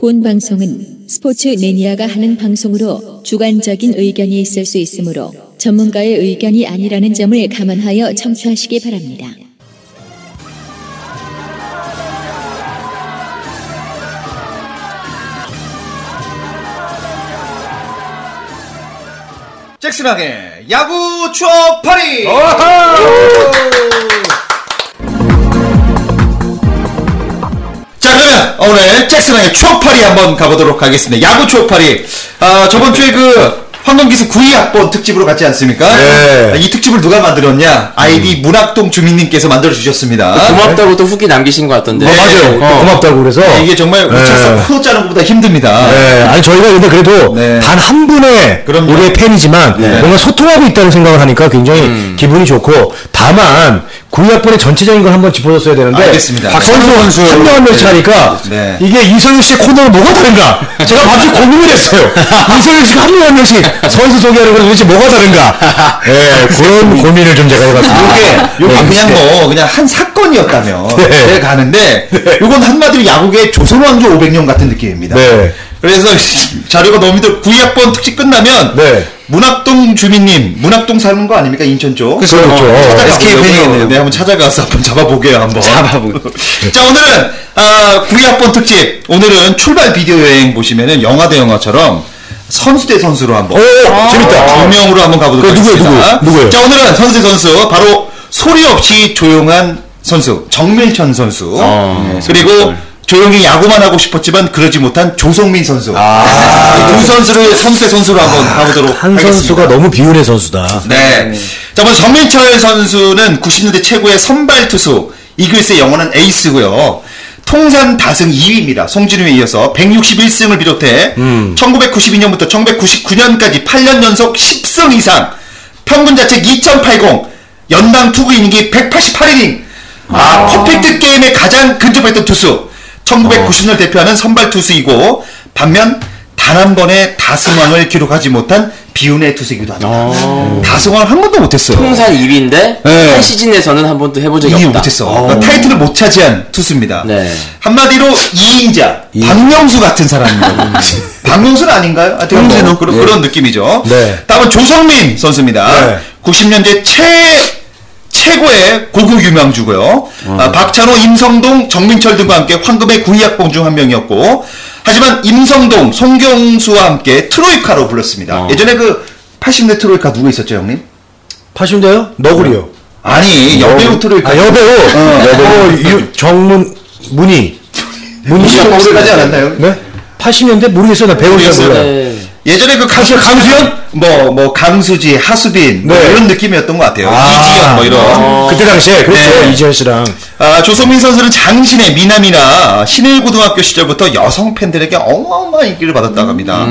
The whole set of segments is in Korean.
본 방송은 스포츠 매니아가 하는 방송으로 주관적인 의견이 있을 수 있으므로 전문가의 의견이 아니라는 점을 감안하여 청취하시기 바랍니다. 잭슨하게 야구 추억 파리! 오늘 잭슨하게 추억 파리 한번 가보도록 하겠습니다. 야구 추억 파리. 아 저번 주에 그 황금기수 9위학번 특집으로 갔지 않습니까? 네. 이 특집을 누가 만들었냐? 아이디 문학동 주민님께서 만들어 주셨습니다. 고맙다고 또 후기 남기신 것 같던데. 네, 맞아요. 또 고맙다고 그래서. 네, 이게 정말 네. 우차사 프로 짜는 것보다 힘듭니다. 네, 아니 저희가 근데 그래도 네. 단한 분의 그럼요. 우리의 팬이지만 네. 뭔가 소통하고 있다는 생각을 하니까 굉장히 음. 기분이 좋고 다만 구위학번의 전체적인 걸 한번 짚어줬어야 되는데 알겠습니다. 박선수 선수 한 명한 명씩 하니까 네. 이게 이성윤 씨의 코너는 뭐가 다른가 제가 밤새 고민을 했어요 이성윤 씨가 한 명 한 명씩 선수 소개하는 건 도대체 뭐가 다른가 네, 그런 고민을 좀 제가 해봤습니다 이게 요게 그냥 뭐 그냥 한 사건이었다면 네. 네, 가는데 요건 한마디로 야구계 조선왕조 500년 같은 느낌입니다. 네. 그래서 자료가 너무 힘들어 9학번 특집 끝나면 네. 문학동 주민님 문학동 사는 거 아닙니까 인천 쪽? 그렇죠. 찾아가 SK 보려고요. 팬이겠네요. 네, 한번 찾아가서 한번 잡아보게요 한번. 잡아보게. 자 오늘은 아, 9학번 특집 오늘은 출발 비디오 여행 보시면은 영화 대 영화처럼 선수 대 선수로 한번 오 재밌다 두 명으로 한번 가보도록 그 누구예요, 하겠습니다. 누구? 누구예요? 자 오늘은 선수 대 선수 바로 소리 없이 조용한 선수 정밀천 선수 어, 네, 그리고 조용히 야구만 하고 싶었지만 그러지 못한 조성민 선수 이두 선수를 선수 대 선수로 한번 가보도록 아. 한 하겠습니다. 선수가 너무 비운의 선수다 네. 자, 먼저 정민철 선수는 90년대 최고의 선발 투수, 이글스의 영원한 에이스고요. 통산 다승 2위입니다. 송진우에 이어서 161승을 비롯해 1992년부터 1999년까지 8년 연속 10승 이상, 평균 자책 2.80, 연당 투구 이닝이 188이닝, 아, 퍼펙트 게임에 가장 근접했던 투수. 1990년 대표하는 선발 투수이고 반면 단 한 번의 다승왕을 기록하지 못한 비운의 투수이기도 합니다. 다승왕을 한 번도 못했어요. 통산 2위인데 네. 한 시즌에서는 한 번도 해본 적이 없다. 못했어. 그러니까 타이틀을 못 차지한 투수입니다. 네. 한마디로 2인자, 박명수 같은 사람입니다. 박명수는 아닌가요? 하여튼 뭐? 그런, 예. 그런 느낌이죠. 네. 다음은 조성민 선수입니다. 네. 90년대 최 최고의 고급 유망주고요. 아, 박찬호, 임성동, 정민철 등과 함께 황금의 구이학봉 중 한 명이었고, 하지만 임성동, 송경수와 함께 트로이카로 불렀습니다. 어. 예전에 그 80대 트로이카 누구 있었죠, 형님? 80대요? 너구리요 아니, 여배우 트로이카. 아, 여배우. 어, 유, 정문, 문희. 문희 씨가 오래 가지 않았나요? 네? 80년대 모르겠어요. 나 배우 잘 모르겠어요. 몰라요. 네. 예전에 그 가수 강수현? 뭐, 뭐, 강수지, 하수빈, 뭐 네. 이런 느낌이었던 것 같아요. 아. 이지연, 뭐 이런. 그때 당시에 그렇죠. 네. 이지현 씨랑. 아, 조성민 선수는 장신의 미남이나 신일고등학교 시절부터 여성 팬들에게 어마어마한 인기를 받았다고 합니다.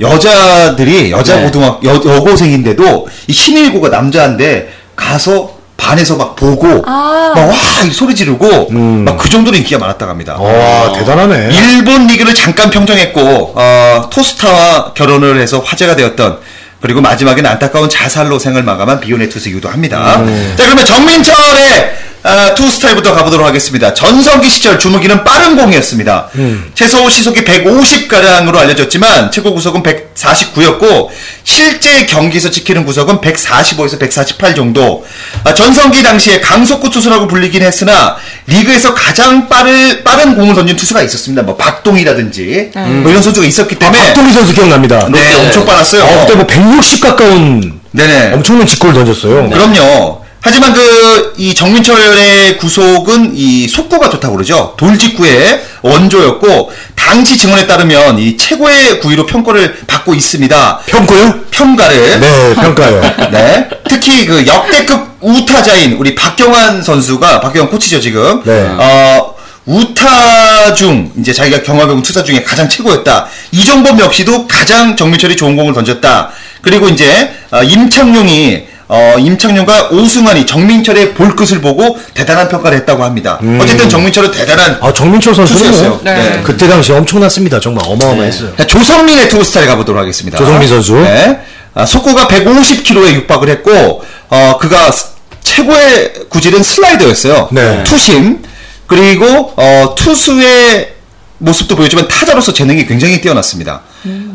여자들이, 여자 네. 고등학, 여, 여고생인데도 이 신일고가 남자인데 가서 반에서 막 보고, 막 와! 이 소리 지르고, 막그 정도로 인기가 많았다고 합니다. 와, 대단하네. 일본 리그를 잠깐 평정했고 어, 톱스타와 결혼을 해서 화제가 되었던 그리고 마지막에는 안타까운 자살로 생을 마감한 비운의 투수이기도 합니다. 음. 자 그러면 정민철의 아, 투구 스타일부터 가보도록 하겠습니다. 전성기 시절 주무기는 빠른 공이었습니다. 음. 최소 시속이 150가량으로 알려졌지만 최고 구속은 149였고 실제 경기에서 찍히는 구속은 145에서 148 정도. 아, 전성기 당시에 강속구 투수라고 불리긴 했으나 리그에서 가장 빠른 빠른 공을 던진 투수가 있었습니다. 뭐 박동이라든지 뭐 이런 선수가 있었기 아, 때문에 박동희 선수 기억납니다. 네, 엄청 빨랐어요. 어, 그때 뭐 160 가까운 네네. 엄청난 직구를 던졌어요. 그럼요. 하지만 그 이 정민철의 구속은 이 속구가 좋다고 그러죠. 돌직구의 원조였고 당시 증언에 따르면 이 최고의 구위로 평가를 받고 있습니다. 평가요? 평가를 네, 평가요. 네. 특히 그 역대급 우타자인 우리 박경환 선수가 박경환 코치죠 지금. 네. 어 우타 중 이제 자기가 경험해본 투수 중에 가장 최고였다. 이종범 역시도 가장 정민철이 좋은 공을 던졌다. 그리고 이제 어, 임창용이 어, 임창용과 오승환이 정민철의 볼끝을 보고 대단한 평가를 했다고 합니다. 어쨌든 정민철은 대단한 아, 정민철 선수는 투수였어요. 뭐 네. 그때 당시 엄청났습니다. 정말 어마어마했어요. 자, 조성민의 투구 스타일 가보도록 하겠습니다. 조성민 선수. 네. 아, 속구가 150km에 육박을 했고, 어, 그가 스- 최고의 구질은 슬라이더였어요. 네. 투심. 그리고, 어, 투수의 모습도 보였지만 타자로서 재능이 굉장히 뛰어났습니다.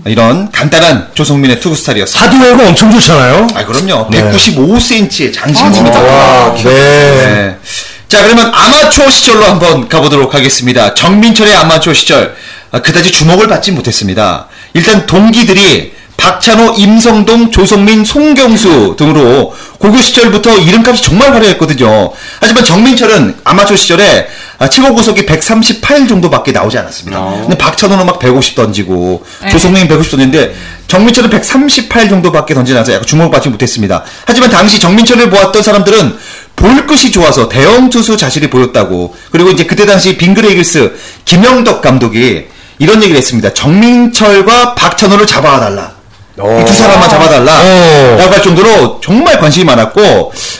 이런 간단한 조성민의 투구 스타일이었습니다. 하드웨어가 엄청 좋잖아요. 아 그럼요. 네. 195cm의 장신입니다. 와, 네. 네. 자 그러면 아마추어 시절로 한번 가보도록 하겠습니다. 정민철의 아마추어 시절 아, 그다지 주목을 받지 못했습니다. 일단 동기들이 박찬호, 임성동, 조성민, 송경수 등으로 고교 시절부터 이름값이 정말 화려했거든요. 하지만 정민철은 아마추어 시절에 아, 최고 구속이 138 정도밖에 나오지 않았습니다. 근데 박찬호는 막 150 던지고 조성민 150 던지는데 정민철은 138 정도밖에 던지지 않아서 약간 주목받지 못했습니다. 하지만 당시 정민철을 보았던 사람들은 볼 것이 좋아서 대형 투수 자질이 보였다고. 그리고 이제 그때 당시 빙그레 이글스 김영덕 감독이 이런 얘기를 했습니다. 정민철과 박찬호를 잡아달라. 이 두 사람만 잡아달라. 오. 라고 할 정도로 정말 관심이 많았고,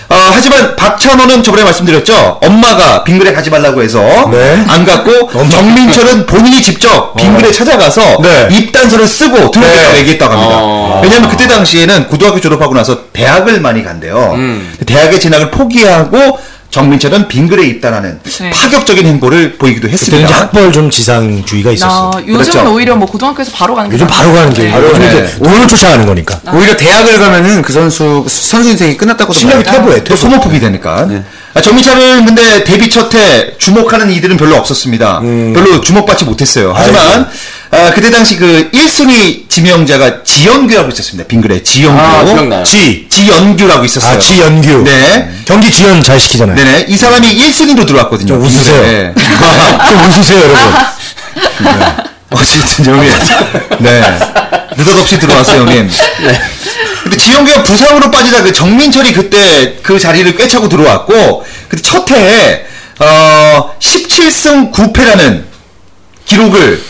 어, 하지만 박찬호는 저번에 말씀드렸죠. 엄마가 빙그레 가지 말라고 해서 네. 안 갔고, 정민철은 본인이 직접 빙그레 찾아가서 네. 입단서를 쓰고 들어오겠다고 네. 얘기했다고 합니다. 어. 왜냐하면 그때 당시에는 고등학교 졸업하고 나서 대학을 많이 간대요. 음. 대학의 진학을 포기하고 정민철은 빙그레 입단하는 네. 파격적인 행보를 보이기도 했습니다. 이제 학벌 좀 지상주의가 있었어. 나 요즘은 그렇죠. 오히려 뭐 고등학교에서 바로 가는 게 요즘 바로 가는 게 바로 요즘 네. 이제 오늘 쫓아가는 거니까. 오히려 대학을 가면은 그 선수 선수 인생이 끝났다고도 실력이. 퇴보해. 또. 소모품이 되니까. 아, 정민철은 근데 데뷔 첫 해 주목하는 이들은 별로 없었습니다. 별로 주목받지 못했어요. 하지만 아, 그때 당시 그 1순위 지명자가 지연규라고 있었습니다. 빙그레 지연규. 아, 기억나요. 지. 지연규라고 있었어요. 아, 지연규. 네. 경기 지연 잘 시키잖아요. 네네. 이 사람이 1순위로 들어왔거든요. 좀 웃으세요. 빙그레. 좀 웃으세요, 여러분. 어쨌든 형님. 네. 느닷없이 들어왔어요, 형님. 근데 지영규가 부상으로 빠지다 그 정민철이 그때 그 자리를 꿰차고 들어왔고, 그때 첫 해에, 어, 17승 9패라는 기록을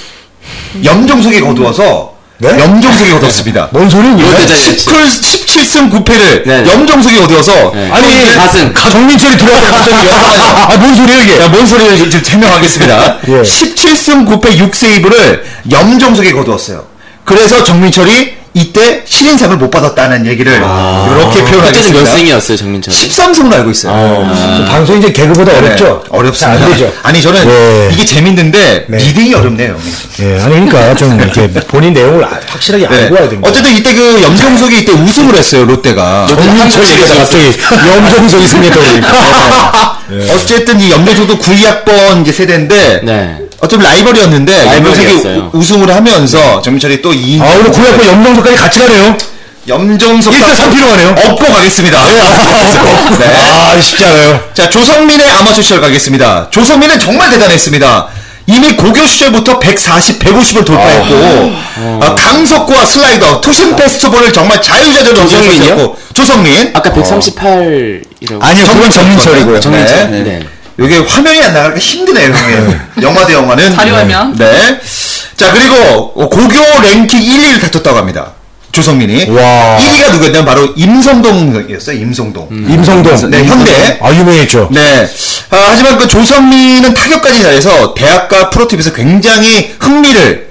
염정석이 거두어서, 네? 염정석이 거뒀습니다. 뭔? 롯데 자이언츠. 17승 9패를 네, 네. 염정석이 거두어서, 네. 아니, 가슴. 가- 정민철이 들어와서 갑자기 아, 아, 뭔 소리야, 이게? 야, 뭔 소리를 지금 설명하겠습니다. 예. 17승 9패 6세이브를 염정석이 거두었어요. 그래서 정민철이 이때 신인상을 못 받았다는 얘기를 이렇게 아. 그때는 표현하겠습니다. 몇 승이었어요, 정민철이? 13승으로 알고 있어요. 그 방송이 이제 개그보다 네, 어렵죠? 어렵습니다. 안 되죠? 아니 저는 예. 이게 재밌는데 네. reading이 어렵네요. 형님. 예, 아니, 그러니까 좀 이렇게 본인 내용을 아- 확실하게 네. 알고 와야 됩니다. 어쨌든 이때 그 염종석이 이때 우승을 했어요 롯데가. 정민철 얘기가 갑자기 염종석이 승리했다고 그러니까. 어쨌든 이 염종석도 9학번 이제 세대인데 네. 어차피 라이벌이었는데. 우- 우승을 하면서 정민철이 또 2인 아, 오늘 구약과 염종석까지 같이 가네요. 염정석 일단 3피로 가네요. 업고 가겠습니다. 네. 아, 쉽지 않아요. 자, 조성민의 아마추어 시절 가겠습니다. 조성민은 정말 대단했습니다. 이미 고교 시절부터 140, 150을 돌파했고, 아, 강속구와 슬라이더, 투심 페스티벌을 정말 자유자재로 조성민이요? 조성민. 아까 138이라고. 아니요, 그건 정민철이고요. 정민철. 네. 네. 이게 화면이 안 나가니까 힘드네요, 형님. 영화 대 영화는. 자료화면. 네. 자, 그리고 고교 랭킹 1위를 다퉜다고 합니다. 조성민이. 와. 1위가 누구였냐면 바로 임성동이었어요, 임성동. 임성동. 네, 현대. 아, 유명했죠. 네. 아, 하지만 그 조성민은 타격까지 잘해서 대학과 프로팀에서 굉장히 흥미를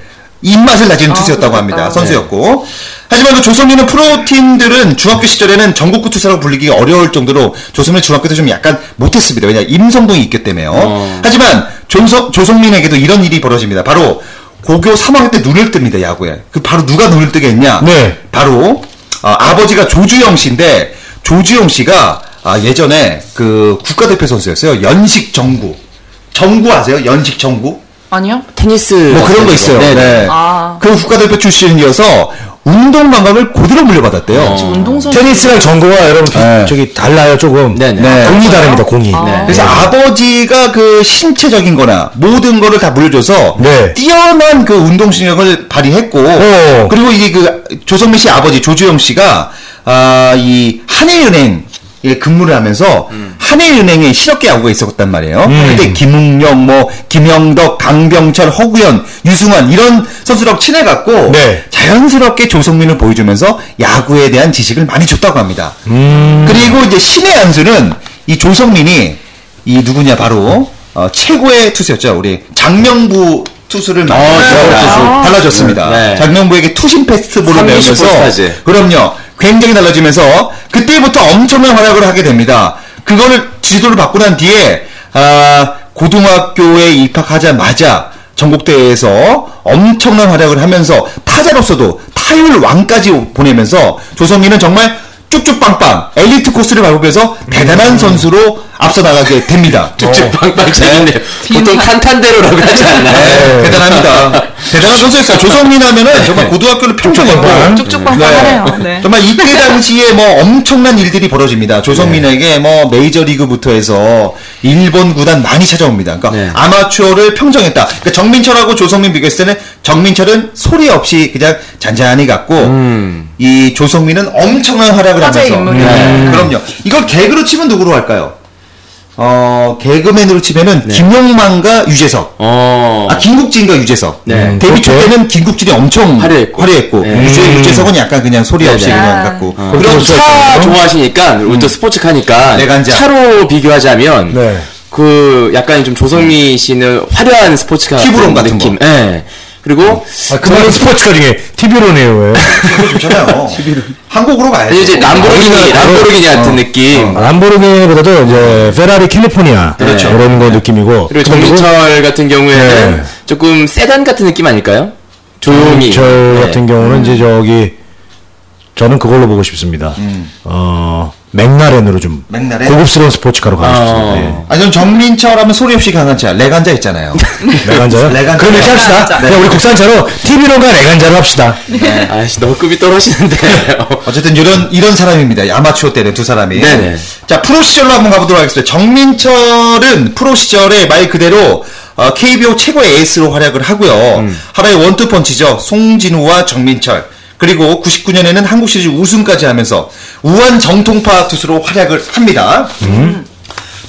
입맛을 다지는 투수였다고 그렇겠다. 합니다. 선수였고. 하지만 그 조성민은 프로팀들은 중학교 시절에는 전국구 투수라고 불리기 어려울 정도로 조성민 중학교 때좀 약간 못했습니다. 왜냐 임성동이 있기 때문에요. 하지만 조성, 조성민에게도 이런 일이 벌어집니다. 바로 고교 3학년 때 눈을 뜹니다. 야구에. 그 바로 누가 눈을 뜨게 했냐? 네. 바로 어, 아버지가 조주영 씨인데 조주영 씨가 아, 예전에 그 국가대표 선수였어요. 연식 정구. 정구 아세요? 연식 정구? 아니요? 테니스. 뭐 그런 거 있어요. 네. 네. 아. 그 국가대표 출신이어서 운동 감각을 고대로 물려받았대요. 운동선수. 테니스랑 정거가 여러분 비- 네. 저기 달라요 조금. 네네. 네. 공이 다릅니다 공이. 아. 그래서 아버지가 그 신체적인 거나 모든 거를 다 물려줘서 네. 뛰어난 그 운동 신경을 발휘했고 어. 그리고 이게 그 조성민 씨 아버지 조주영 씨가 아, 이 한일은행 에 근무를 하면서 한일은행에 실업계 야구가 있었단 말이에요. 그때 김웅영, 뭐 김영덕, 강병철, 허구현, 유승환 이런 선수랑 친해갖고 네. 자연스럽게 조성민을 보여주면서 야구에 대한 지식을 많이 줬다고 합니다. 그리고 이제 신의 안수는 이 조성민이 이 누구냐 바로 어, 최고의 투수였죠. 우리 장명부 투수를 많이 어, 달라줬- 달라줬습니다. 네. 장명부에게 투심 삼기 내면서. 그럼요. 굉장히 달라지면서 그때부터 엄청난 활약을 하게 됩니다. 그거를 지도를 받고 난 뒤에 아, 고등학교에 입학하자마자 전국대회에서 엄청난 활약을 하면서 타자로서도 타율 왕까지 보내면서 조성민은 정말 쭉쭉 빵빵 엘리트 코스를 밟으면서 대단한 선수로 앞서 나가게 됩니다. 쭉쭉 빵빵 재밌네요. 보통 탄탄대로라고 하지 않나요? 네, 대단합니다. 대단한 선수였어요. 조성민 하면은 정말 고등학교를 평정했고 쭉쭉빵빵하네요. 네. 정말 이때 당시에 뭐 엄청난 일들이 벌어집니다. 조성민에게 뭐 메이저리그부터 해서 일본 구단 많이 찾아옵니다. 그러니까 네. 아마추어를 평정했다. 그러니까 정민철하고 조성민 비교했을 때는 정민철은 소리 없이 그냥 잔잔히 갔고 음. 이 조성민은 엄청난 활약을 하면서. 네, 그럼요. 이걸 개그로 치면 누구로 할까요? 어 개그맨으로 치면은 김용만과 유재석. 어. 아 김국진과 유재석. 네. 데뷔 초 때는 김국진이 엄청 화려했고. 화려했고 네. 유재, 유재석은 약간 그냥 소리 없이 네, 네. 그냥 아. 갖고. 그럼 그런 차 좋아하시니까 우리 또 스포츠 카니까 내간자. 차로 비교하자면 네. 그 약간 좀 조성민 씨는 화려한 스포츠카 티브론 같은 느낌. 거. 예. 그리고 아, 그만 스포츠카 중에 TV로네요, 왜. 좋잖아요. 한국으로. 아니, 이제 람보르기니 람보르기니 같은 느낌. 람보르기니보다도 이제 페라리 캘리포니아 그렇죠. 그런 거 느낌이고 그리고 정민철 같은 경우에는 네. 조금 세단 같은 느낌 아닐까요? 조용히. 정민철 네. 같은 경우는 이제 저기 저는 그걸로 보고 싶습니다. 어 맥라렌으로 좀 맥라렌? 고급스러운 스포츠카로 가고 싶습니다. 어. 예. 아니, 전 정민철 하면 소리 없이 강한 차. 레간자 있잖아요. 레간자요? 레간자. 그럼 이렇게 합시다. 레간자. 그냥 우리 국산차로 티뷰론과 레간자로 합시다. 아이씨, 너무 급이 떨어지는데. 어쨌든 이런 이런 사람입니다. 아마추어 때는 두 사람이. 네네. 자 프로 시절로 한번 가보도록 하겠습니다. 정민철은 프로 시절에 말 그대로 어, KBO 최고의 에이스로 활약을 하고요. 음. 한화의 원투펀치죠. 송진우와 정민철. 그리고 99년에는 한국 시리즈 우승까지 하면서 우완 정통파 투수로 활약을 합니다.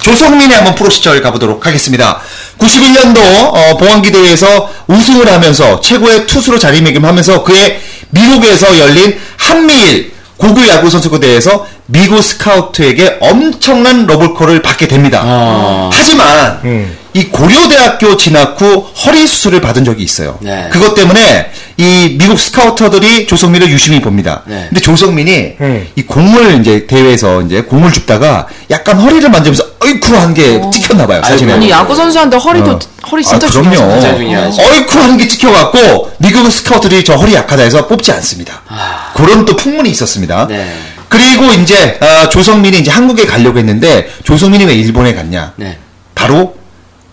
조성민의 한번 프로 시절 가보도록 하겠습니다. 91년도 어, 봉황기 대회에서 우승을 하면서 최고의 투수로 자리매김하면서 그의 미국에서 열린 한미일 고교 야구 선수권 대회에서 미국 스카우트에게 엄청난 러브콜을 받게 됩니다. 아. 하지만 음. 이 고려대학교 진학 후 허리 수술을 받은 적이 있어요. 네. 그것 때문에 이 미국 스카우터들이 조성민을 유심히 봅니다. 네. 근데 조성민이 음. 이 공을 이제 대회에서 이제 공을 줍다가 약간 허리를 만지면서 어이쿠 한게 찍혔나 봐요. 사진에. 아니 야구 선수한테 허리도 허리 진짜 아, 그럼요. 중요하죠. 진짜 중요하죠. 어이쿠 하는 게 찍혀갖고 미국 스카우트들이 저 허리 약하다 해서 뽑지 않습니다. 그런 또 풍문이 있었습니다. 아. 네. 그리고 이제 아, 조성민이 이제 한국에 가려고 했는데 조성민이 왜 일본에 갔냐? 네. 바로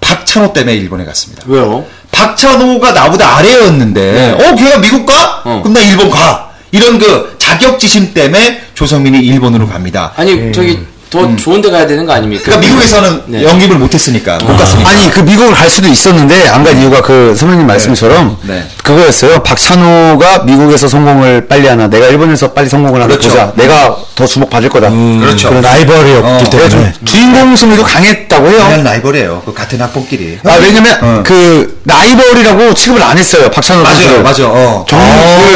박찬호 때문에 일본에 갔습니다. 왜요? 박찬호가 나보다 아래였는데 네. 어 걔가 미국 가? 어. 그럼 나 일본 가. 이런 그 자격지심 때문에 조성민이 일본으로 갑니다. 아니, 저기 더 좋은 데 가야 되는 거 아닙니까? 그러니까 미국에서는 네. 영입을 못 했으니까 못 갔으니까. 아니 그 미국을 갈 수도 있었는데 안 간 이유가 그 선배님 말씀처럼 네. 그거였어요. 박찬호가 미국에서 성공을 빨리 하나, 내가 일본에서 빨리 성공을 하나 그렇죠. 보자. 내가 더 주목 받을 거다. 그렇죠. 그런 라이벌이었기 어, 때문에. 주인공 승리도 강했다고 해요. 그냥 라이벌이에요. 그 같은 학번끼리. 아 왜냐면 어. 그 라이벌이라고 취급을 안 했어요. 박찬호 맞아요, 선수를. 맞아요. 어. 정말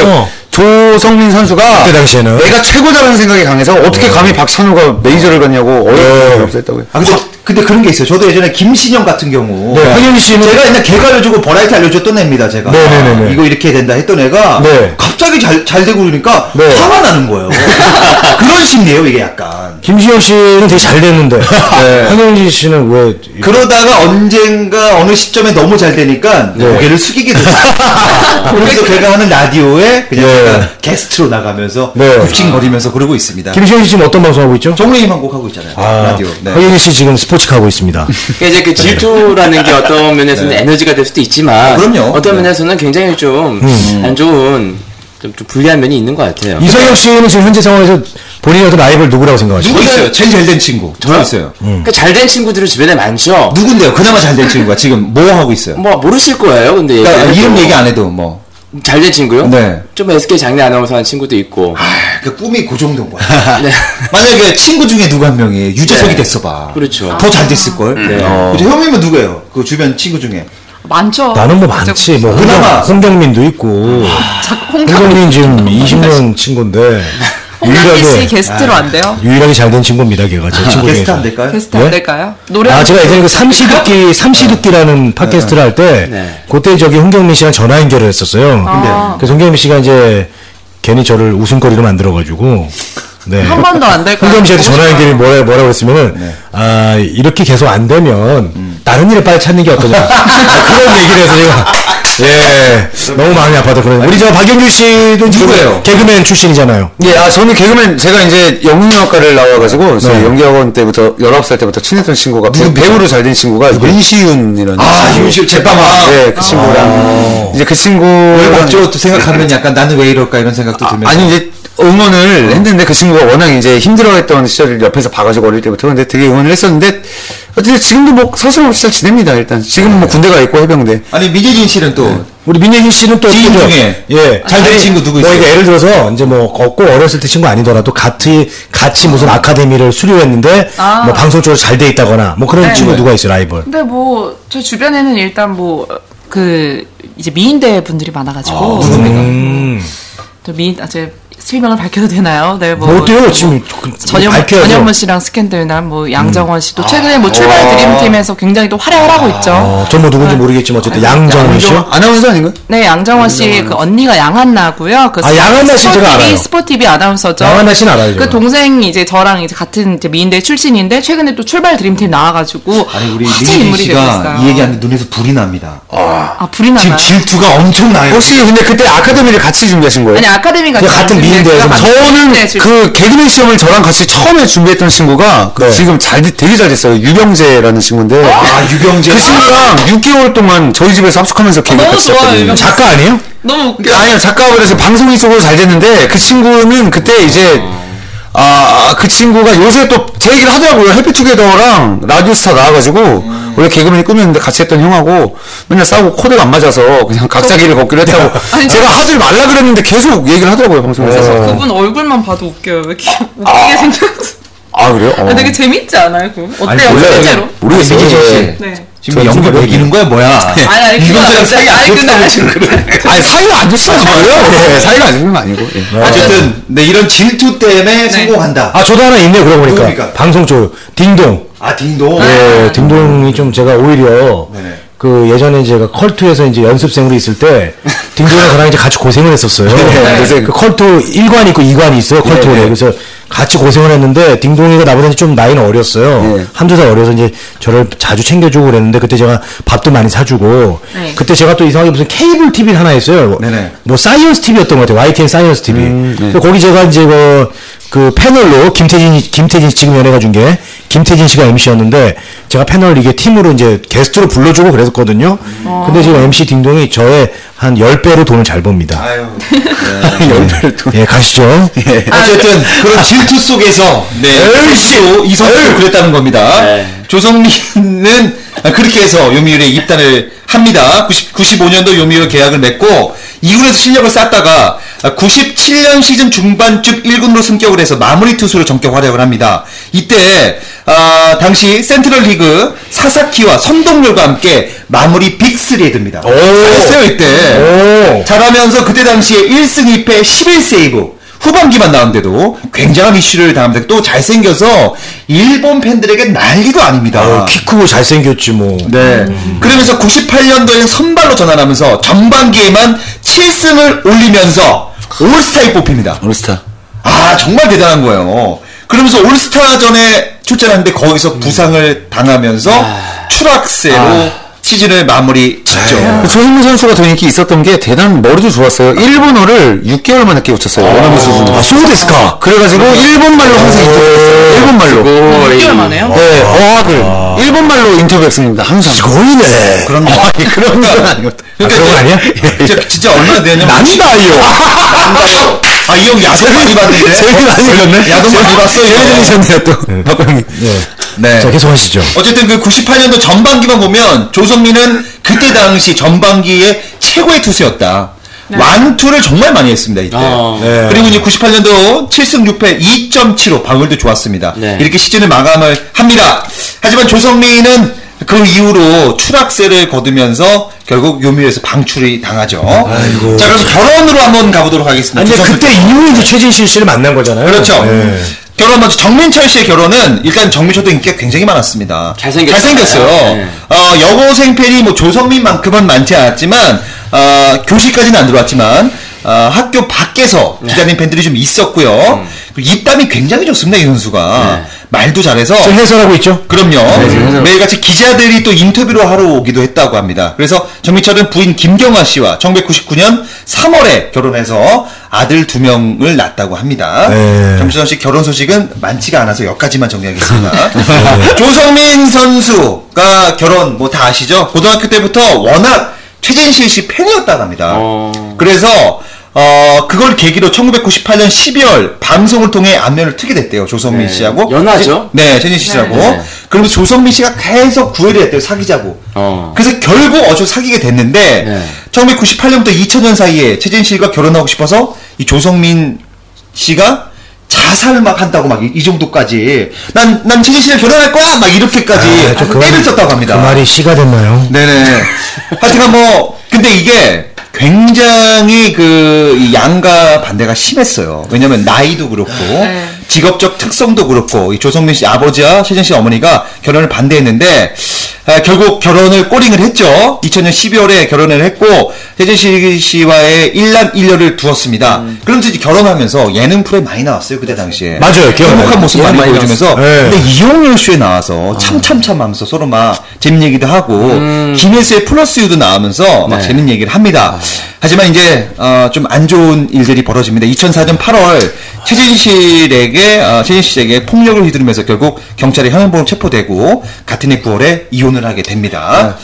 어. 그 조성민 선수가 그때 당시에는. 내가 최고다라는 생각이 강해서 어떻게 감히 박찬호가 메이저를 갔냐고 어이없다고 했다고요. 아 근데 근데 그런 게 있어요. 저도 예전에 김신영 같은 경우 네, 황현희 씨는 제가 옛날 개그 알려주고 버라이티 알려줬던 애입니다. 제가 네네네네. 이거 이렇게 된다 했던 애가 네. 갑자기 잘 잘 되고 그러니까 네. 화가 나는 거예요. 그런 심리예요, 이게 약간. 김시현 씨는 되게 잘 됐는데 황현지 씨는 왜 그러다가 언젠가 어느 시점에 너무 잘 되니까 네. 고개를 숙이게 되죠. 그래서 걔가 하는 라디오에 그냥 네. 게스트로 나가면서 네. 굽신거리면서 그러고 있습니다. 김시현 씨 지금 어떤 방송 하고 있죠? 정우희만 곡 하고 있잖아요. 아, 라디오. 네. 황현희 씨 지금 스포츠 카 하고 있습니다. 그러니까 이제 그 질투라는 게 어떤 면에서는 에너지가 될 수도 있지만 아, 그럼요. 어떤 네. 면에서는 굉장히 좀 안 좋은 좀, 좀 불리한 면이 있는 것 같아요. 이성혁 씨는 지금 현재 상황에서 본인의 어떤 라이벌 누구라고 생각하시죠? 누구 있어요? 제일 잘 된 친구. 저요 있어요. 그러니까 잘된 친구들이 주변에 많죠. 누군데요? 그나마 잘 된 친구가 지금 뭐 하고 있어요? 뭐 모르실 거예요. 근데 그러니까 얘기해도. 이름 얘기 안 해도 뭐. 잘된 친구요? 네. 좀 SK 장례 아나운서 하는 친구도 있고. 아, 그 꿈이 그 정도인 거야. 네. 만약에 친구 중에 누구 한 명이 유재석이 네. 됐어 봐. 그렇죠. 더 잘 됐을 걸. 네. 어. 그죠? 형님은 누구예요? 그 주변 친구 중에. 많죠. 나는 뭐 많지. 뭐 그나마- 홍경, 홍경민도 있고. 자, 홍경 홍경민 지금 20년 친구인데 홍경민 씨 유일하게 게스트로 안 돼요? 유일하게 잘 된 친구입니다. 걔가 제 친구 게스트 중에서. 안 될까요? 게스트 예? 안 될까요? 노래 아, 제가 예전에 그 삼시듣기, 삼시듣기라는 팟캐스트를 할 때, 네. 그때 저기 홍경민 씨랑 전화 연결을 했었어요. 아. 그래서 홍경민 씨가 이제 괜히 저를 웃음거리로 만들어가지고, 네. 한 번도 안 될까요? 홍경민 씨한테 전화. 연결이 뭐라, 뭐라고 했으면은, 아, 이렇게 계속 안 되면, 다른 일을 빨리 찾는 게 어떠냐. 아, 그런 얘기를 해서 제가, 예, 너무 마음이 아파서 그래요. 우리 저 박영규 씨도 누구예요? 개그맨 출신이잖아요. 예, 아, 저는 개그맨, 제가 이제 영문학과를 나와가지고, 저 네. 연기학원 때부터, 19살 때부터 친했던 친구가, 배, 배우로 잘 된 친구가, 윤시윤이라는. 아, 친구. 윤시윤 제빵아. 네, 그 친구랑, 이제 그 친구. 왜 맞죠? 또 생각하면 약간 나는 왜 이럴까 이런 생각도 들면서. 아니, 이제 응원을 했는데 그 친구가 워낙 이제 힘들어했던 시절을 옆에서 봐가지고 어릴 때부터. 근데 되게 응원을 했었는데, 어쨌든 지금도 뭐 서슴없이 잘 지냅니다, 일단. 지금 은 뭐 군대가 있고 해병대. 아니 미재진 씨는 또 우리 민혜진 씨는 또 지인 또 저- 중에 예잘된 아니, 친구 누구 뭐 있어요? 이게 예를 들어서 이제 뭐 꼭 어렸을 때 친구 아니더라도 같이 같이 무슨 아카데미를 수료했는데 아. 뭐 방송 쪽으로 잘 돼 있다거나 뭐 그런 네. 친구 누가 있어요 라이벌 근데 뭐저 주변에는 일단 뭐 그 이제 미인대 분들이 많아가지고 음. 또 미인 아제 실명을 밝혀도 되나요? 네, 뭐, 뭐 어때요 뭐 지금 그- 전현 밝혀야죠. 전현무 씨랑 스캔들나 뭐 양정원 씨도 최근에 뭐 출발 드림팀에서 굉장히 또 활약을 하고 있죠. 어, 전뭐 누군지 모르겠지만 어쨌든 양정훈 씨요 아나운서 아닌가? 네, 양정원 씨 그 언니가 양한나고요. 그 아, 양한나 씨 제가 알아요. 스포티비 아나운서죠. 양한나 씨는 알아요, 그. 동생이 이제 저랑 이제 같은 이제 미인대 출신인데 최근에 또 출발 드림팀 나와가지고 아니 우리 되고 씨가. 이 얘기하는데 눈에서 불이 납니다. 아 불이 지금 나나요? 질투가 엄청나요. 혹시 근데 그때 아카데미를 같이 준비하신 거예요? 아니 아카데미가 그 같은 미 인대에서 만- 저는 네, 그 개그맨 시험을 저랑 같이 처음에 준비했던 친구가 그 네. 지금 잘 돼- 되게 잘 됐어요. 유병재라는 친구인데 아 유병재. 그 친구랑 6개월 동안 저희 집에서 합숙하면서 개그 너무 같이 했거든요. 작가 아니에요 너무 웃겨. 아니요 작가가 그래서 방송인 쪽으로 잘 됐는데 그 친구는 그때 이제 아 그 친구가 요새 또 제 얘기를 하더라고요 해피투게더랑 라디오스타 나와가지고 원래 개그맨이 꿈이었는데 같이 했던 형하고 맨날 싸우고 코드가 안 맞아서 그냥 각자 길을 걷기로 했다고 아니, 제가 하지 말라 그랬는데 계속 얘기를 하더라고요 방송에서 그분 얼굴만 봐도 웃겨요. 왜 이렇게 웃기게 생겼어? 아 그래요? 어. 아, 되게 재밌지 않아요, 그거? 어때요, 몰라요. 실제로? 모르겠어요. 네. 지금 연기 매기는 거야 뭐야? 아니, 아니, 아니, 사이가 안 아니, 근데 좋다고 지금 그래. 아니 사이가 안 좋진 않고요. 네, 사이가 안 좋은 건 아니고. 예. 어쨌든 네 이런 질투 때문에 성공한다. 아 저도 하나 있네요 그러고 보니까 누굽니까? 방송 쪽 딩동 아 딩동. 예, 딩동이 좀 제가 오히려 네네. 그 예전에 제가 컬투에서 이제 연습생으로 있을 때 딩동이랑 저랑 이제 같이 고생을 했었어요. 네. 그 컬투 1관 있고 2관이 있어요. 컬투에. 네. 그래서 같이 고생을 했는데 딩동이가 나보다 좀 나이는 어렸어요. 네. 한두 살 어려서 이제 저를 자주 챙겨주고 그랬는데 그때 제가 밥도 많이 사주고 네. 그때 제가 또 이상하게 무슨 케이블 TV를 하나 했어요. 네네. 뭐 사이언스 TV였던 것 같아요. YTN 사이언스 TV. 그래서 거기 제가 이제 그, 그 패널로 김태진, 김태진 씨 지금 연예가 중계 김태진 씨가 MC였는데 제가 패널 이게 팀으로 이제 게스트로 불러주고 그랬었거든요. 근데 지금 MC 딩동이 저의 한 10배로 돈을 잘 법니다. 아유. 열배를 또. 예, 가시죠. 어쨌든 그런 질투 속에서 네 이선수 이선수 그랬다는 겁니다. 네. 조성민은 그렇게 해서 요미울에 입단을 합니다. 90, 95년도 요미울 계약을 맺고 2군에서 실력을 쌓다가 97년 시즌 중반쯤 1군으로 승격을 해서 마무리 투수로 전격 활약을 합니다. 이때 아, 당시 센트럴 리그 사사키와 선동열과 함께 마무리 빅3에 듭니다. 잘했어요 이때. 오. 잘하면서 그때 당시에 1승 2패 11세이브 후반기만 나왔는데도 굉장한 이슈를 당합니다. 또 잘생겨서 일본 팬들에게 난리도 아닙니다. 어, 키 크고 잘생겼지 뭐. 네. 그러면서 98년도에는 선발로 전환하면서 전반기에만 7승을 올리면서 올스타에 뽑힙니다. 올스타. 아 정말 대단한 거예요. 그러면서 올스타전에 출전하는데 거기서 부상을 당하면서 추락세로 시즌을 마무리 짓죠. 조현무 선수가 더 인기 있었던 게 대단 머리도 좋았어요. 일본어를 6개월 만에 깨우쳤어요. 원어민 수준. 아, 소데스카. 그래가지고 일본말로 항상 인터뷰했어요. 일본말로. 6개월 만에요? 네, 어학을 일본말로 인터뷰했습니다. 항상. 거이네. 그런 거. 아니, 그런 건 아니었다. 아, 그런 거 아니야? 진짜, 진짜 얼마나 되냐면 난다요. 난다요. 아, 이 형 야동 많이 봤는데? 제일 많이 걸렸네? 야동 많이 봤어, 이거. 들리셨네요, 또. 박광님. 네. 자, 계속 하시죠. 어쨌든 그 98년도 전반기만 보면 조성민은 그때 당시 전반기의 최고의 투수였다. 완투를 정말 많이 했습니다, 이때. 아. 네. 그리고 이제 98년도 7승 6패 2.75 방울도 좋았습니다. 네. 이렇게 시즌을 마감을 합니다. 하지만 조성민은 그 이후로 추락세를 거두면서 결국 요미에서 방출이 당하죠. 자, 그래서 결혼으로 한번 가보도록 하겠습니다. 아니, 그때 이후에 이제 최진실 씨를 만난 거잖아요. 그렇죠. 네. 결혼 먼저 정민철 씨의 결혼은 일단 정민철도 인기가 굉장히 많았습니다. 잘생겼어요. 잘생겼어요. 네. 어, 여고생 팬이 뭐 조성민만큼은 많지 않았지만 어, 교실까지는 안 들어왔지만 어, 학교 밖에서 기다리는 팬들이 좀 있었고요. 그리고 입담이 굉장히 좋습니다 이 선수가 말도 잘해서 지금 해설하고 있죠. 그럼요. 지금 해설. 매일같이 기자들이 또 인터뷰를 하러 오기도 했다고 합니다. 그래서 정민철은 부인 김경아 씨와 1999년 3월에 결혼해서 아들 두 명을 낳았다고 합니다. 네. 정민철 씨 결혼 소식은 많지가 않아서 여기까지만 정리하겠습니다. 조성민 선수가 결혼 뭐 다 아시죠? 고등학교 때부터 워낙 최진실 씨 팬이었다고 합니다. 어. 그래서 어 그걸 계기로 1998년 12월 방송을 통해 안면을 트게 됐대요. 조성민 네. 씨하고 연하죠? 네, 최진실 씨하고. 네. 그러면서 조성민 씨가 계속 구애를 했대요. 사귀자고. 어. 그래서 결국 어저 사귀게 됐는데 네. 1998년부터 2000년 사이에 최진실과 결혼하고 싶어서 이 조성민 씨가 자살 막 한다고 막 이 정도까지 난 난 최진실을 결혼할 거야 막 이렇게까지 아, 저그 때를 말이- 썼다고 합니다. 그 말이 씨가 됐나요? 네네. 하여튼간 뭐 근데 이게 굉장히 그이 양가 반대가 심했어요. 왜냐면 나이도 그렇고 네. 직업적 특성도 그렇고 이 조성민 씨 아버지와 최진 씨 어머니가 결혼을 반대했는데 아, 결국 결혼을 꼬링을 했죠. 2000년 12월에 결혼을 했고 최진 씨 씨와의 일남 일녀를 두었습니다. 그러면서 이제 결혼하면서 예능 프로에 많이 나왔어요 그때 당시에. 맞아요. 행복한 모습 많이 많이 보여주면서. 네. 근데 이용열 쇼에 나와서 참참참 하면서 서로 막 재밌는 얘기도 하고 김혜수의 플러스 유도 나오면서 막 네. 재밌는 얘기를 합니다. 하지만 이제 어, 좀 안 좋은 일들이 벌어집니다. 2004년 8월 최진실에게 어, 최진실에게 폭력을 휘두르면서 결국 경찰에 현행범으로 체포되고 같은 해 9월에 이혼을 하게 됩니다.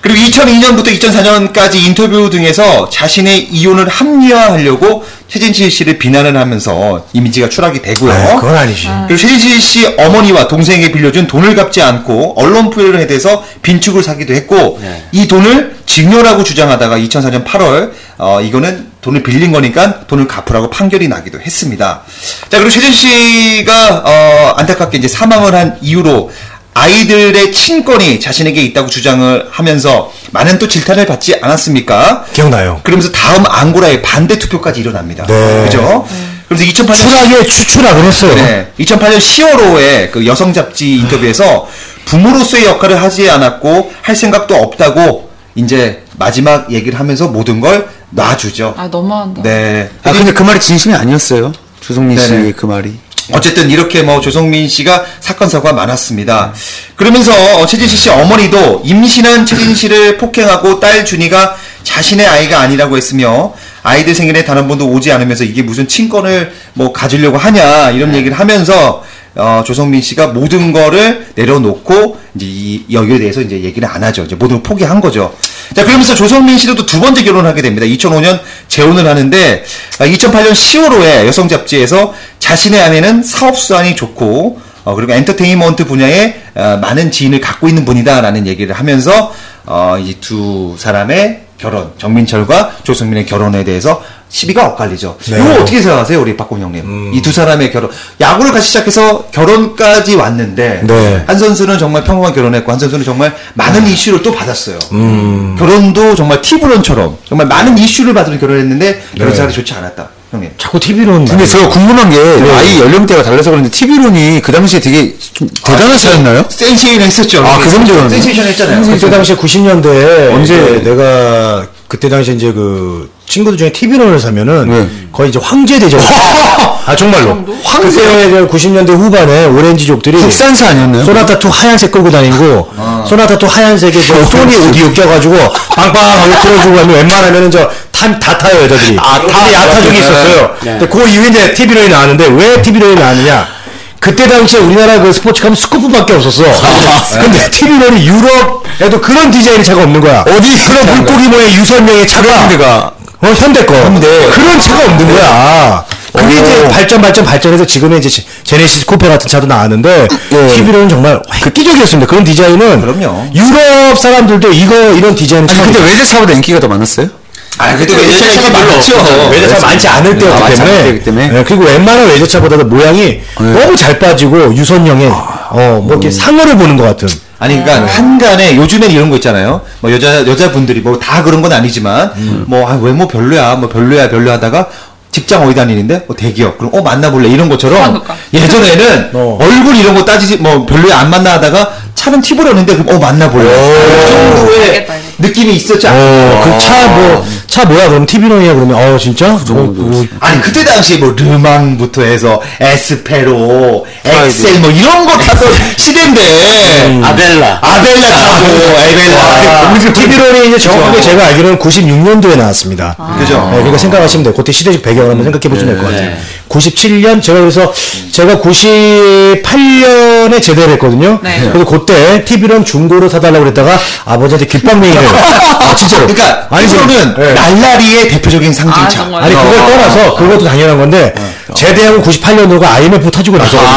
그리고 2002년부터 2004년까지 인터뷰 등에서 자신의 이혼을 합리화하려고 최진실 씨를 비난을 하면서 이미지가 추락이 되고요. 아, 그건 아니지. 그리고 최진실 씨 어머니와 동생에게 빌려준 돈을 갚지 않고 언론 표현을 해대서 빈축을 사기도 했고 네. 이 돈을 증여라고 주장하다가 2004년 8월 어 이거는 돈을 빌린 거니까 돈을 갚으라고 판결이 나기도 했습니다. 자 그리고 최진 씨가 어 안타깝게 이제 사망을 한 이후로 아이들의 친권이 자신에게 있다고 주장을 하면서 많은 또 질타를 받지 않았습니까? 기억나요. 그러면서 다음 앙고라의 반대 투표까지 일어납니다. 네. 그죠? 그래서 2008년 추락에 추추락을 했어요. 네. 2008년 10월호에 그 여성 잡지 인터뷰에서 부모로서의 역할을 하지 않았고 할 생각도 없다고 이제 마지막 얘기를 하면서 모든 걸 놔주죠. 아 너무한다. 네. 아 근데 그 말이 진심이 아니었어요. 조성민 네네. 씨의 그 말이. 어쨌든 이렇게 뭐 조성민 씨가 사건 사고가 많았습니다. 그러면서 어, 최진실 씨 어머니도 임신한 최진 씨를 폭행하고 딸 준이가 자신의 아이가 아니라고 했으며 아이들 생일에 단 한 번도 오지 않으면서 이게 무슨 친권을 뭐 가지려고 하냐 이런 얘기를 하면서 어, 조성민 씨가 모든 거를 내려놓고 이제 이 여기에 대해서 이제 얘기를 안 하죠. 이제 모든 걸 포기한 거죠. 자, 그러면서 조성민 씨도 또 두 번째 결혼을 하게 됩니다. 2005년 재혼을 하는데 2008년 10월호에 여성 잡지에서 자신의 아내는 사업 수완이 좋고 어, 그리고 엔터테인먼트 분야에 어, 많은 지인을 갖고 있는 분이다라는 얘기를 하면서 어, 이 두 사람의 결혼, 정민철과 조성민의 결혼에 대해서 시비가 엇갈리죠. 네. 이거 어떻게 생각하세요, 우리 박공 형님? 이두 사람의 결혼, 야구를 같이 시작해서 결혼까지 왔는데 네. 한 선수는 정말 평범한 결혼했고 한 선수는 정말 많은 이슈를 또 받았어요. 결혼도 정말 티브런처럼 정말 많은 이슈를 받으며 결혼했는데 결혼 생활이 좋지 않았다, 형님. 자꾸 TV로는 근데 제가 궁금한 게 아이 연령대가 달라서 그런데 TV론이 그 당시에 되게 좀 대단하지 않나요? 센세이션 했었죠. 아, 그 정도였나요? 센세이션 했잖아요. 그때 당시에 90년대에 언제- 내가 그때 당시에 이제 그 친구들 중에 TV론을 사면은 네. 거의 이제 황제 대접. 아 정말로. 황제 90년대 후반에 오렌지족들이 국산차 아니었나요? 소나타 2 하얀색 끌고 다니고 소나타 2 하얀색에 저 소니 오디오 껴가지고 빵빵하게 틀어주고 하면 웬만하면은 저 다 타요 여자들이. 아, 타. 야타족이 네. 있었어요. 네. 근데 그 이후에 이제 TV론이 나왔는데 왜 TV론이 나왔느냐? 그때 당시에 우리나라 그 스포츠 가면 스코프밖에 없었어. 근데 TV론이 유럽에도 그런 디자인의 차가 없는 거야. 어디 그런 물고기 모의 유선형의 차가 현대가. 어 현대 거. 그런 차가 없는 거야. 그게 이제 발전 발전 발전해서 지금의 이제 제- 제네시스 쿠페 같은 차도 나왔는데 TV로는 정말 획기적이었습니다. 그런 디자인은 그럼요. 유럽 사람들도 이거 이런 디자인을 아니 근데 외제차보다 인기가 더 많았어요? 아, 그때 그때 외제차가 별로 많았죠. 없었죠. 외제차 많지 않을 때였기 아, 많지 때문에, 않을 때였기 때문에. 네, 그리고 웬만한 외제차보다도 모양이 너무 잘 빠지고 유선형에 어 뭐 이렇게 상어를 보는 것 같은. 아니 그러니까 한간에 요즘엔 이런 거 있잖아요. 뭐 여자 여자분들이 뭐 다 그런 건 아니지만 뭐 아, 외모 별로야, 뭐 별로야, 별로 하다가 직장 어디 다니는데? 뭐 대기업. 그럼 어 만나볼래? 이런 것처럼 그러니까. 예전에는 어. 얼굴 이런 거 따지지 뭐 별로야 안 만나 하다가 차는 얻는데 그럼 어 만나볼래 그 정도의 알겠다, 알겠다. 느낌이 있었지 어, 않아요? 그차뭐차 뭐야 그럼 TV론이야 그러면 어 진짜? 어, 어, 아니 그때 당시에 뭐 르망부터 해서 에스페로, 엑셀 뭐 이런 거 타던 시대인데 아벨라. 아벨라 타고 에벨라 TV론이 이제 정확하게 제가 알기로는 96년도에 나왔습니다. 그죠? 네, 그러니까 생각하시면 돼요. 그때 시대적 배경을 한번 생각해 보시면 될 것 같아요. 97년 제가 그래서 제가 98년에 제대를 했거든요. 네. 그래서 그때 TV론 중고로 사달라고 그랬다가 아버지한테 귓방맹이를 아, 진짜로. 그러니까 아니, 이거는 네. 날라리의 대표적인 아, 상징차. 정말. 아니 그걸 떠나서 그것도 당연한 건데 제대하고 98년도가 IMF 터지고 나서거든요.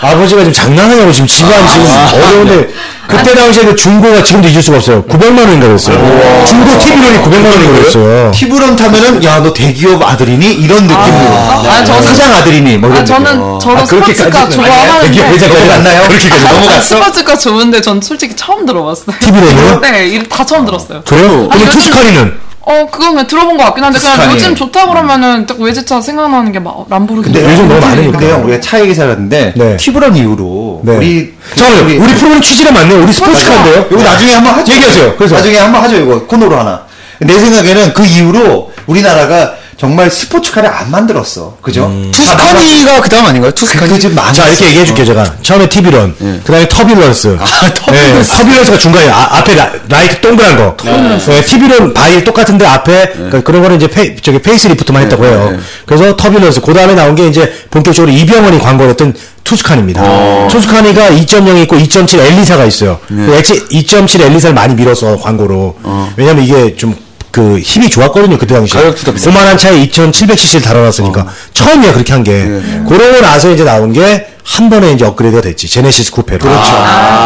아 버지가 지금 장난하냐고 지금 집안 지금 어려운데 그때 당시에 그 중고가 지금도 잊을 수가 없어요. 900만 원인가 그랬어요. 중고 TV론이 900만 원인가 그랬어요. 티브런 타면은 야 너 대기업 아들이니 이런 느낌으로 아, 저는- 사장 아들이니 뭐 이런 아, 저는 느낌. 저도 아, 그렇게까지 스포츠카 좋아하는데 대기업 회장까지 넘어갔나요? 그렇게까지 아, 넘어갔어? 스포츠카 좋은데 전 솔직히 처음 들어봤어요. TV론이요? 네, 이다 처음 들었어요. 그래요? 그럼 요즘- 투스카니는 어, 그건 그냥 들어본 것 같긴 한데 그냥. 요즘 좋다 그러면 딱 외제차 생각나는 게 막 람보르기니. 근데 요즘 너무 많으니까. 근데요 우리가 차 얘기 살았는데 네. 티뷰론 이후로 네. 우리 잠깐만요. 우리- 우리 프로그램 취지가 맞네요. 우리 스포츠카인데요. 이거 나중에 한번 하죠. 얘기하세요. 그래서. 나중에 한번 하죠. 이거 코너로 하나. 내 생각에는 그 이후로 우리나라가 정말 스포츠카를 안 만들었어. 그죠? 투스카니가 그 다음 아닌가요? 투스카니? 그 지금 많이 자 이렇게 얘기해 줄게요 제가. 처음에 티뷰론 그다음에 터뷸런스. 터뷸런스. 네, 터뷸런스가 중간에 아, 앞에 라, 라이트 동그란 거. 네, 티뷰론 바디 똑같은데 앞에 그런 거는 이제 페, 저기 facelift만 했다고 해요. 그래서 터뷸런스 그 다음에 나온 게 이제 본격적으로 이병헌이 광고를 했던 투스카니입니다. 투스카니가 2.0이 있고 2.7 엘리사가 있어요. 그 액체 2.7 엘리사를 많이 밀어서 광고로. 왜냐면 이게 좀 그 힘이 좋았거든요 그때 당시에 가격도 더 비쌌- 그만한 차에 2,700cc를 달아놨으니까 처음이야 그렇게 한 게. 그러고 나서 이제 나온 게 한 번에 이제 업그레이드가 됐지 제네시스 쿠페로. 그렇죠.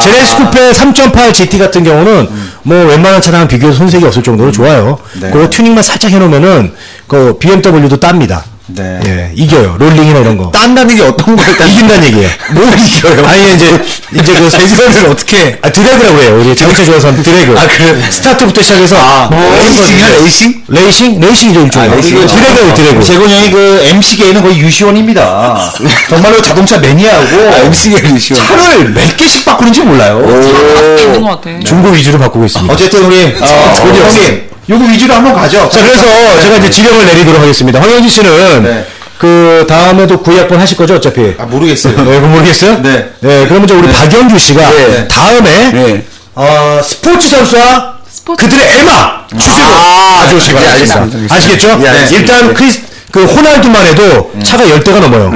제네시스 쿠페 3.8 GT 같은 경우는 뭐 웬만한 차랑 비교해서 손색이 없을 정도로 좋아요. 네. 그리고 튜닝만 살짝 해놓으면은 그 BMW도 땁니다. 네. 예, 이겨요. 롤링이나 이런 거. 딴다는 게 어떤 걸까? 이긴다는 얘기예요. 뭘 이겨요? 아니 이제 이제 그 대지선을 어떻게? 아 드래그라고 해요. 우리 자동차 좋아하는 드래그. 아, 그래? 스타트부터 시작해서 아, 뭐 레이싱이야, 레이싱? 레이싱? 레이싱이죠 일종의. 아, 레이싱. 드래그 드래그. 재곤 형이 그 MC계에는 거의 유시원입니다. 정말로 자동차 매니아고 아, MC가 레이싱. 차를 몇 개씩 바꾸는지 몰라요. 다 있는 것 같아. 중고 위주로 바꾸고 있습니다. 어쨌든 우리 어, 돈이 형님 요거 위주로 한번 가죠. 자, 그래서 제가 이제 지령을 내리도록 하겠습니다. 황현지 씨는 네. 그 다음에도 구약번 하실 거죠, 어차피? 아 모르겠어요. 네, 모르겠어요? 네. 그러면 이제 우리 박영규 씨가 네. 다음에 네. 어, 스포츠 선수와 스포츠. 그들의 에마 주제로 아, 가져오시기 네, 바라겠습니다. 알겠습니다. 아시겠죠? 예, 알겠습니다. 일단 크리스 그 호날두만 해도 차가 열대가 넘어요.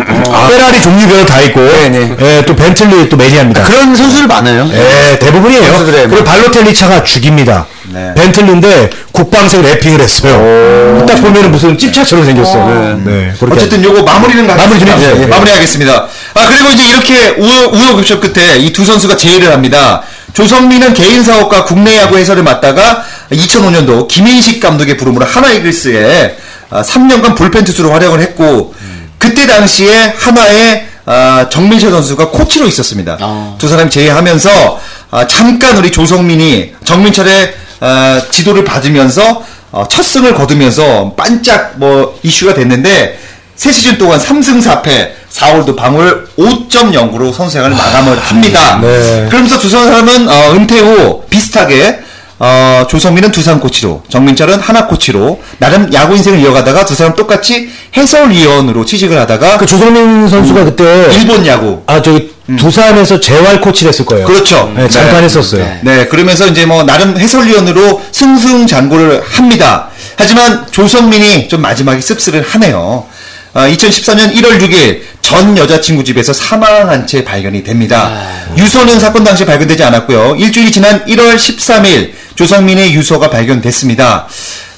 페라리 종류별로 다 있고, 네, 네. 예, 또 벤틀리 또 매니아입니다. 그런 선수들 많아요. 예, 대부분이에요. 선수들의 그리고 발로텔리 차가 죽입니다. 네. 벤틀리인데 국방색 래핑을 했어요. 딱 보면 무슨 찝차처럼 생겼어. 네. 그렇게 어쨌든 요거 마무리는 가 마무리 좀 해주세요. 예. 마무리하겠습니다. 아 그리고 이제 이렇게 우여 우여곡절 끝에 이 두 선수가 제의를 합니다. 조성민은 개인 사업과 국내 야구 해설을 맡다가 2005년도 김인식 감독의 부름으로 하나 이글스에 아, 3년간 불펜 투수로 활약을 했고 그때 당시에 한화에 아, 정민철 선수가 코치로 있었습니다. 아. 두 사람이 재회하면서 아, 잠깐 우리 조성민이 정민철의 아, 지도를 받으면서 어, 첫 승을 거두면서 반짝 뭐 이슈가 됐는데 세 시즌 동안 3승 4패 4홀드 방어율 5.0으로 선수 생활을 마감을 합니다. 네. 그러면서 두 사람은 어, 은퇴 후 비슷하게 어, 조성민은 두산 코치로, 정민철은 하나 코치로 나름 야구 인생을 이어가다가 두 사람 똑같이 해설위원으로 취직을 하다가 그 조성민 선수가 그때 일본 야구 아 저기 두산에서 재활 코치를 했을 거예요. 그렇죠. 네, 잠깐 네. 했었어요. 네. 네, 그러면서 이제 뭐 나름 해설위원으로 승승장구를 합니다. 하지만 조성민이 좀 마지막에 씁쓸을 하네요. 어, 2014년 1월 6일 전 여자친구 집에서 사망한 채 발견이 됩니다. 유서는 사건 당시 발견되지 않았고요. 일주일이 지난 1월 13일 조성민의 유서가 발견됐습니다.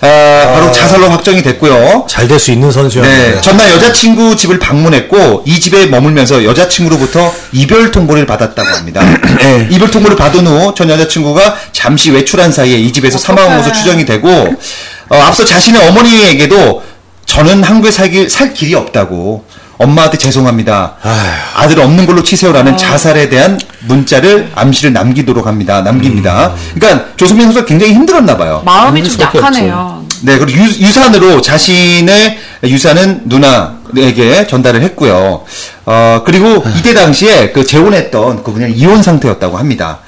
아, 바로 자살로 확정이 됐고요. 잘 될 수 있는 선수였는데. 네, 전날 여자친구 집을 방문했고 이 집에 머물면서 여자친구로부터 이별 통보를 받았다고 합니다. 네. 이별 통보를 받은 후 전 여자친구가 잠시 외출한 사이에 이 집에서 사망한 것으로 추정이 되고 어, 앞서 자신의 어머니에게도 저는 한국에 살기, 살 길이 없다고 엄마한테 죄송합니다. 아들 없는 걸로 치세요라는 자살에 대한 문자를 암시를 남기도록 합니다. 남깁니다. 그러니까 조수민 선수가 굉장히 힘들었나 봐요. 마음이 좀 수밖에 약하네요. 네, 그리고 유, 산으로 자신의 유산은 누나에게 전달을 했고요. 어, 그리고 이때 당시에 그 재혼했던 그 그냥 이혼 상태였다고 합니다.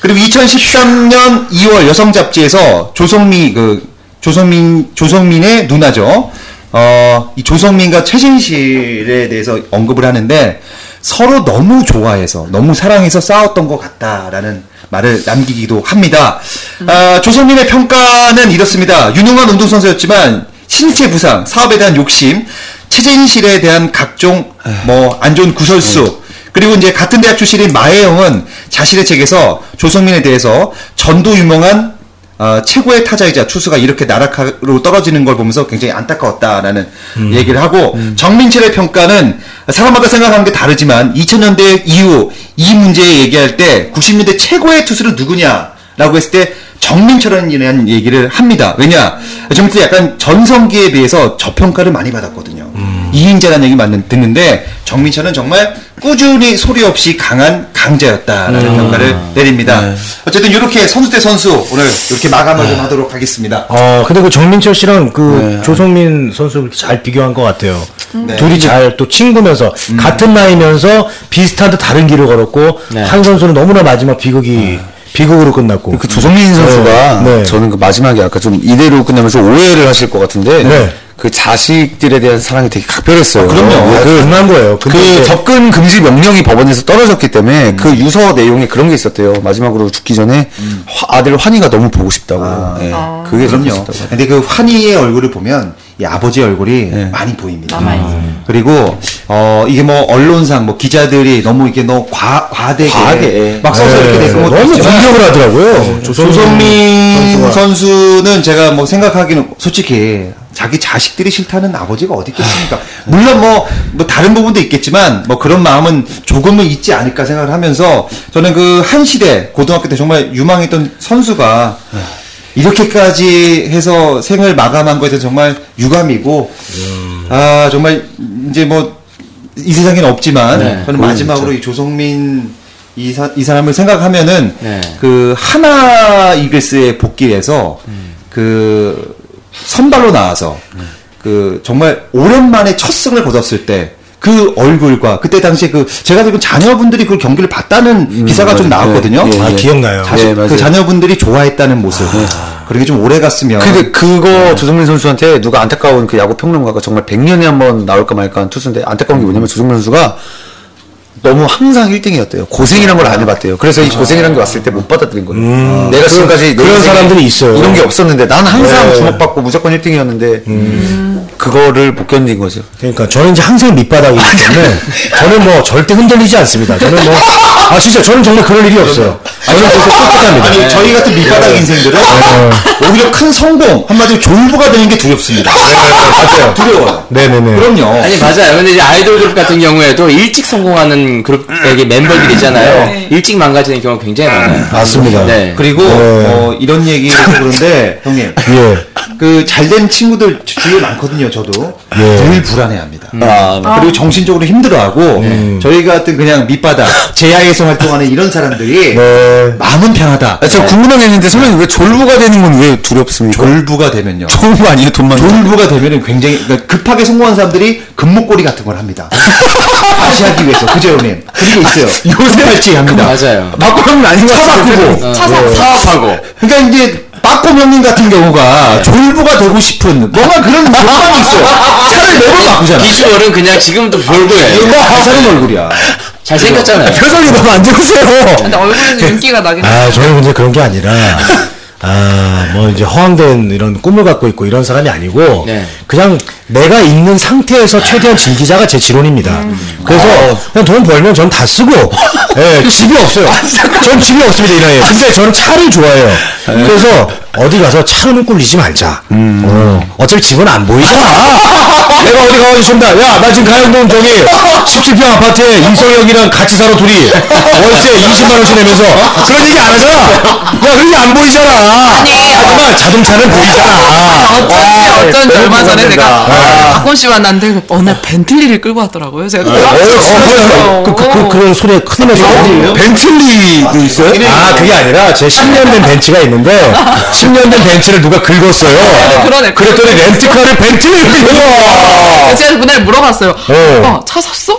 그리고 2013년 2월 여성 잡지에서 조성미 그 조성민 조성민의 누나죠. 어, 이 조성민과 최진실에 대해서 언급을 하는데 서로 너무 좋아해서 너무 사랑해서 싸웠던 것 같다라는 말을 남기기도 합니다. 아, 조성민의 평가는 이렇습니다. 유능한 운동선수였지만 신체 부상, 사업에 대한 욕심, 최진실에 대한 각종 뭐 안 좋은 구설수 그리고 이제 같은 대학 출신인 마혜영은 자신의 책에서 조성민에 대해서 전도 유명한 어, 최고의 타자이자 투수가 이렇게 나락으로 떨어지는 걸 보면서 굉장히 안타까웠다라는 얘기를 하고 정민철의 평가는 사람마다 생각하는 게 다르지만 2000년대 이후 이 문제 얘기할 때 90년대 최고의 투수는 누구냐라고 했을 때 정민철이라는 얘기를 합니다. 왜냐? 정민철이 약간 전성기에 비해서 저평가를 많이 받았거든요. 이인자라는 얘기 맞는, 듣는데 정민철은 정말 꾸준히 소리 없이 강한 강자였다라는 평가를 내립니다. 어쨌든 이렇게 선수 대 선수 오늘 이렇게 마감을 좀 하도록 하겠습니다. 어, 근데 그 정민철 씨랑 그 조성민 선수 잘 비교한 것 같아요. 네. 둘이 잘 또 친구면서 같은 나이면서 비슷한 듯 다른 길을 걸었고 네. 한 선수는 너무나 마지막 비극이 비극으로 끝났고 그 조성민 선수가 네. 저는 그 마지막에 아까 좀 이대로 끝나면서 오해를 하실 것 같은데 네. 그 자식들에 대한 사랑이 되게 각별했어요. 그럼요. 그, 끝난 거예요. 근데 그 접근 금지 명령이 법원에서 떨어졌기 때문에 음. 그 유서 내용에 그런 게 있었대요. 마지막으로 죽기 전에 화- 아들 환희가 너무 보고 싶다고. 예. 그게 그럼요. 근데 그 환희의 얼굴을 보면 이 아버지의 얼굴이 많이 보입니다. 그리고 어 이게 뭐 언론상 뭐 기자들이 너무 이게 너무 과 과대게 과하게. 막 써서 이렇게 네, 되는 것도 너무 있지만 공격을 하더라고요. 조성민 선수가. 선수는 제가 뭐 생각하기는 솔직히 자기 자식들이 싫다는 아버지가 어디 있겠습니까? 물론 뭐, 뭐 다른 부분도 있겠지만 뭐 그런 마음은 조금은 있지 않을까 생각을 하면서 저는 그 한 시대 고등학교 때 정말 유망했던 선수가 이렇게까지 해서 생을 마감한 거에 대해서 정말 유감이고 아 정말 이제 뭐 이 세상에는 없지만 네, 저는 마지막으로 이 조성민 이, 사, 이 사람을 생각하면은 네. 그 하나 이글스에 복귀해서 그 선발로 나와서 그 정말 오랜만에 첫 승을 거뒀을 때 그 얼굴과 그때 당시에 그 제가 지금 자녀분들이 그 경기를 봤다는 기사가 좀 맞아요. 나왔거든요. 예, 예, 아 예. 기억나요. 자식, 네, 맞아요. 그 자녀분들이 좋아했다는 모습. 그런 게좀 오래 갔으면. 근데 그거 조성민 선수한테 누가 안타까운 그 야구 평론가가 정말 100년에 한 번 나올까 말까 한 투수인데 안타까운 게 뭐냐면 조성민 선수가 너무 항상 1등이었대요. 고생이란 걸 안 해봤대요. 그래서 이 고생이란 게 왔을 때 못 받아들인 거예요. 내가 지금까지 내 그런 인생에 사람들이 있어요. 이런 게 없었는데 난 항상 네. 주목받고 무조건 1등이었는데 그거를 못 견딘 거죠. 그러니까 저는 이제 항상 밑바닥이기 때문에 저는 뭐 절대 흔들리지 않습니다. 저는 뭐 아 진짜 저는 정말 그럴 일이 없어요. 저는 계속 꿋꿋합니다. 아니 저희 같은 밑바닥 인생들은 오히려 큰 성공 한마디로 졸부가 되는 게 두렵습니다. 맞아요. 두려워요. 네네네. 그럼요. 아니 맞아요. 근데 이제 아이돌 그룹 같은 경우에도 일찍 성공하는 그룹의 멤버들 있잖아요. 네. 일찍 망가지는 경우가 굉장히 많아요. 맞습니다. 네. 그리고 어, 이런 얘기해서 그런데 형님 예. 그 잘된 친구들 주- 주위에 많거든요. 저도 예. 늘 불안해합니다. 아, 그리고 정신적으로 힘들어하고 저희 같은 그냥 밑바닥 제야에서 활동하는 이런 사람들이 네. 마음은 편하다. 아, 저 궁금한 게 있는데 선배님 왜 졸부가 되는 건 왜 두렵습니까? 졸부가 되면요. 좋은 거 아니에요? 돈만 졸부가 되면은 굉장히 그러니까 급하게 성공한 사람들이 금목걸이 같은 걸 합니다. 다시 하기 위해서 그죠 형님? 그게 있어요. 요새 할지 합니다. 맞아요. 바꾸면 아닌 것차 같은데. 바꾸고. 차 사 사업하고. 그러니까 이제 빠꼬 형님 같은 경우가 졸부가 되고 싶은 뭔가 그런 욕망이 있어요. 차를 매번 바꾸잖아. 비주얼은 그냥 지금도 졸부예요. 이거 안 사는 얼굴이야. 잘생겼잖아요. 표정이 너무 안 좋으세요. 근데 얼굴에서 윤기가 나긴 아, 저는 근데 그런 게 아니라, 아, 뭐 이제 허황된 이런 꿈을 갖고 있고 이런 사람이 아니고, 네. 그냥 내가 있는 상태에서 최대한 즐기자가 제 지론입니다. 그래서 그냥 돈 벌면 전 다 쓰고, 예, 집이 없어요. 전 집이 없습니다, 이 나이에. 근데 저는 차를 좋아해요. 그래서 어디 가서 차로는 꿀리지 말자. 어, 어차피 집은 안 보이잖아. 내가 어디 가가지고 쏜다. 야, 나 지금 가양동 저기 17평 아파트에 임성혁이랑 같이 살아 둘이 월세 20만 원씩 내면서 그런 얘기 안 하잖아. 야, 그런 게안 보이잖아. 하지만 자동차는 보이잖아. 어쩐지 어쩐지 얼마 전에. 내가 박곤 씨 만났는데 어느 날 벤틀리를 끌고 왔더라고요. 제가 어, 어, 그, 그, 그, 그런 소리에 큰일 났어요. 벤틀리도 있어요? 아, 그게 아니라 제 10년 된 벤츠가 있는데 10년 된 벤츠를 누가 긁었어요. 그러네. 그랬더니 렌트카를 벤츠를 긁어. 제가 그날 물어봤어요. 어. 차 샀어?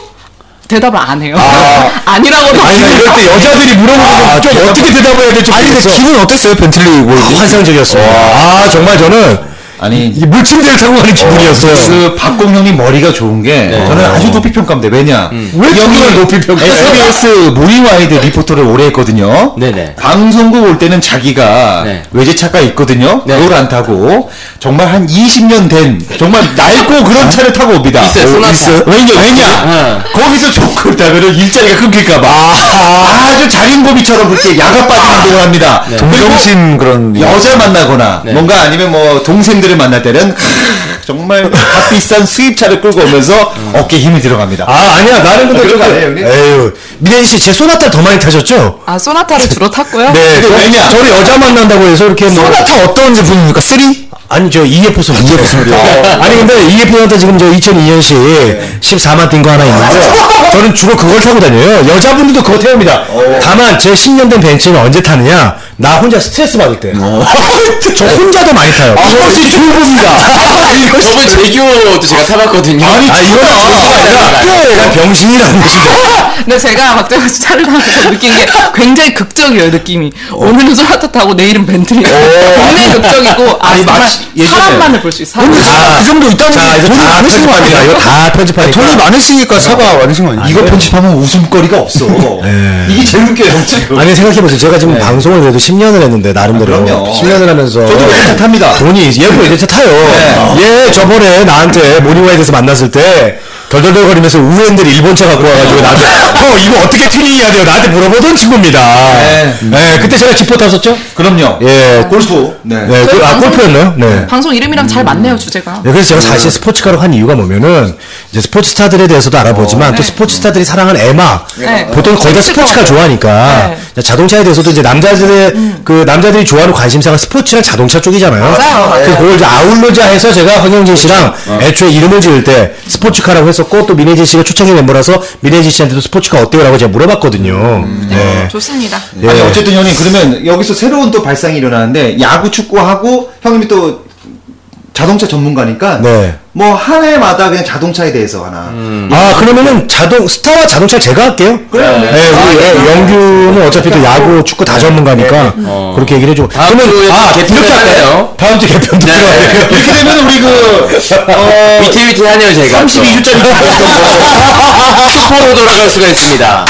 대답을 안 해요. 아. 아니라고도 아니 나 이럴 때 여자들이 물어보면 좀 어떻게 대답해야 될지 아니 근데 모르겠어. 기분 어땠어요 벤틀리 뭐 아, 환상적이었습니다. 아 정말 저는 아니 이 물침대를 타고 가는 기분이었어요. 그 박공형님 머리가 좋은 게 저는 아주 높이 평가합니다. 왜냐? 왜이 형이 높이 평가해요? SBS 모닝와이드 리포터를 오래 했거든요. 네네. 방송국 올 때는 자기가 네. 외제차가 있거든요. 네. 그걸 안 타고 정말 한 20년 된 정말 낡고 그런 차를 타고 옵니다. 있어요, 오, 소나타. 왜냐? 왜냐? 네. 거기서 좋고 있다면 일자리가 끊길까봐 아 주 자린고비처럼 그렇게 약아 빠진 행동을 합니다. 동정심 그런 여자 만나거나 네. 뭔가 아니면 뭐 동생들 을 만날 때는 정말 값비싼 수입차를 끌고 오면서 어깨에 힘이 들어갑니다. 아 아니야 나는 근데 그런 거 그- 아니에요, 형님? 에휴 민혜진 씨제 소나타 더 많이 타셨죠? 아 소나타를 주로 탔고요. 네. 근데 왜냐? 저를 여자 만난다고 해서 이렇게 뭐 소나타 어떤 제품입니까? 3? 아니 저 EF 소 EF 소입니다. 아니 근데 EF한테 지금 저 2002년식 14만 뛴 거 하나 있는데 저는 주로 그걸 타고 다녀요. 여자분들도 그거 태웁니다. 다만 제 10년 된 벤츠는 언제 타느냐? 나 혼자 스트레스 받을 때. 저 혼자도 많이 타요. 이것이 중국입니다. 저번 제규도 제가 타봤거든요. 아니 이거는 아니라 약간 병신이라는 것인데. 근데 제가 박정현 씨 차를 타면서 느낀 게 굉장히 극적이에요 느낌이. 오늘은 소나타 타고 내일은 벤틀리. 굉장히 극적이고 아 아니, 정말 마치 사람만을 볼 수 있어. 근데 차가 그 정도 있다는 자 돈이 다 많으신 거 편집합니다. 아니에요? 이거 다 편집하니까. 돈이 많으시니까 차가 많으신 거 아니에요? 이거 편집하면 웃음거리가 없어. 이게 제일 웃겨요, 지금. 아니 생각해보세요. 제가 지금 방송을 그래도 10년을 했는데 나름대로 아, 그럼요. 10년을 하면서 저도 외제차 탑니다. 돈이 얘도 외제차 타요. 얘 저번에 나한테 모닝와이드에서 만났을 때 덜덜덜거리면서 우핸들 일본 차 갖고 와가지고 나한테 형 이거 어떻게 튜닝해야 돼요? 나한테 물어보던 친구입니다. 네. 네, 그때 제가 지포 탔었죠? 그럼요. 예. 골프. 네. 네, 그, 아 방송- 골프였나요? 네. 방송 이름이랑 잘 맞네요 주제가. 네, 그래서 제가 사실 스포츠카로 한 이유가 뭐면은 이제 스포츠 스타들에 대해서도 알아보지만 또 스포츠 스타들이 사랑하는 애마 네. 보통 거의 다 스포츠카 네. 좋아하니까 자동차에 대해서도 이제 남자들의 그 남자들이 좋아하는 관심사가 스포츠랑 자동차 쪽이잖아요. 맞아요. 그래서 그걸 이제 아울러자 해서 제가 황영진 씨랑 애초에 이름을 지을 때 스포츠카라고 했었고 또 민혜진 씨가 초창기 멤버라서 민혜진 씨한테도 스포츠카 어때요라고 제가 물어봤거든요. 네. 좋습니다. 예. 아니 어쨌든 형님 그러면 여기서 새로운 또 발상이 일어나는데 야구 축구하고 형님이 또 자동차 전문가니까 네. 뭐 한 해마다 그냥 자동차에 대해서 하나 아 그러면은 자동 스타와 자동차 제가 할게요. 그래요. 네, 우리 예, 영규는 어차피 또 야구, 축구 다 전문가니까 그렇게 얘기를 해주고. 다음 주에 개편을 이렇게 할까요? 다음 주 개편도 네. 돼요. 이렇게 되면 우리 그 어, 위태위태하네요 제가. 32주짜리 슈퍼로 돌아갈 수가 있습니다.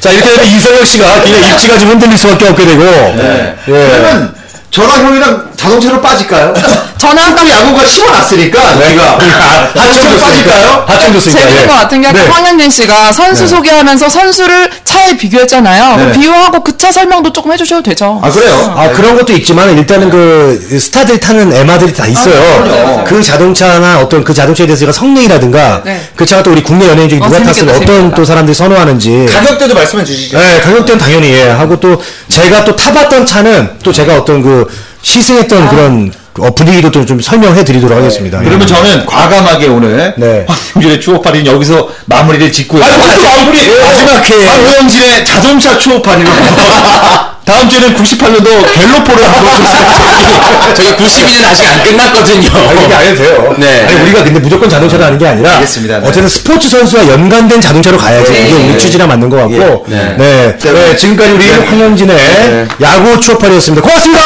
자 이렇게 되면 이성혁 씨가 그냥 입지가 좀 흔들릴 수밖에 없게 되고. 네. 예. 그러면 저랑 형이랑 자동차로 빠질까요? 저는 아까 야구가 심어놨으니까 우리가 자동차로 빠질까요? 하청 좋습니다. 재밌는 예. 것 같은 게 아까 네. 황현진 씨가 선수 소개하면서 선수를 차에 비교했잖아요. 네. 비유하고 그 차 설명도 조금 해주셔도 되죠. 아 그래요? 아 그런 것도 있지만 일단은 그 스타들이 타는 에마들이 다 있어요. 그럼요. 그 자동차나 어떤 그 자동차에 대해서 성능이라든가 네. 그 차가 또 우리 국내 연예인 중에 어, 누가 재밌겠다, 탔으면 어떤. 또 사람들이 선호하는지 가격대도 말씀해 주시죠. 네, 가격대는 당연히 예. 하고 또 제가 또 타봤던 차는 또 제가 어떤 그 시승했던 그런 어, 분위기도 좀, 좀 설명해 드리도록 하겠습니다. 예. 그러면 저는 과감하게 오늘 네. 황영진의 추억팔이는 여기서 마무리를 짓고요. 아니, 또 마무리! 마지막 회. 황영진의 자동차 추억팔이로 다음 주에는 98년도 갤로포를 한번 저희 92년 아직 안 끝났거든요. 아니, 이게 안 해도 돼요. 네. 아니, 우리가 근데 무조건 자동차로 하는 게 아니라. 알겠습니다. 네. 어쨌든 스포츠 선수와 연관된 자동차로 가야지. 이게 우리 취지랑 맞는 것 같고. 네. 네. 네. 지금까지 우리 황현진의 야구 추억팔이였습니다. 고맙습니다!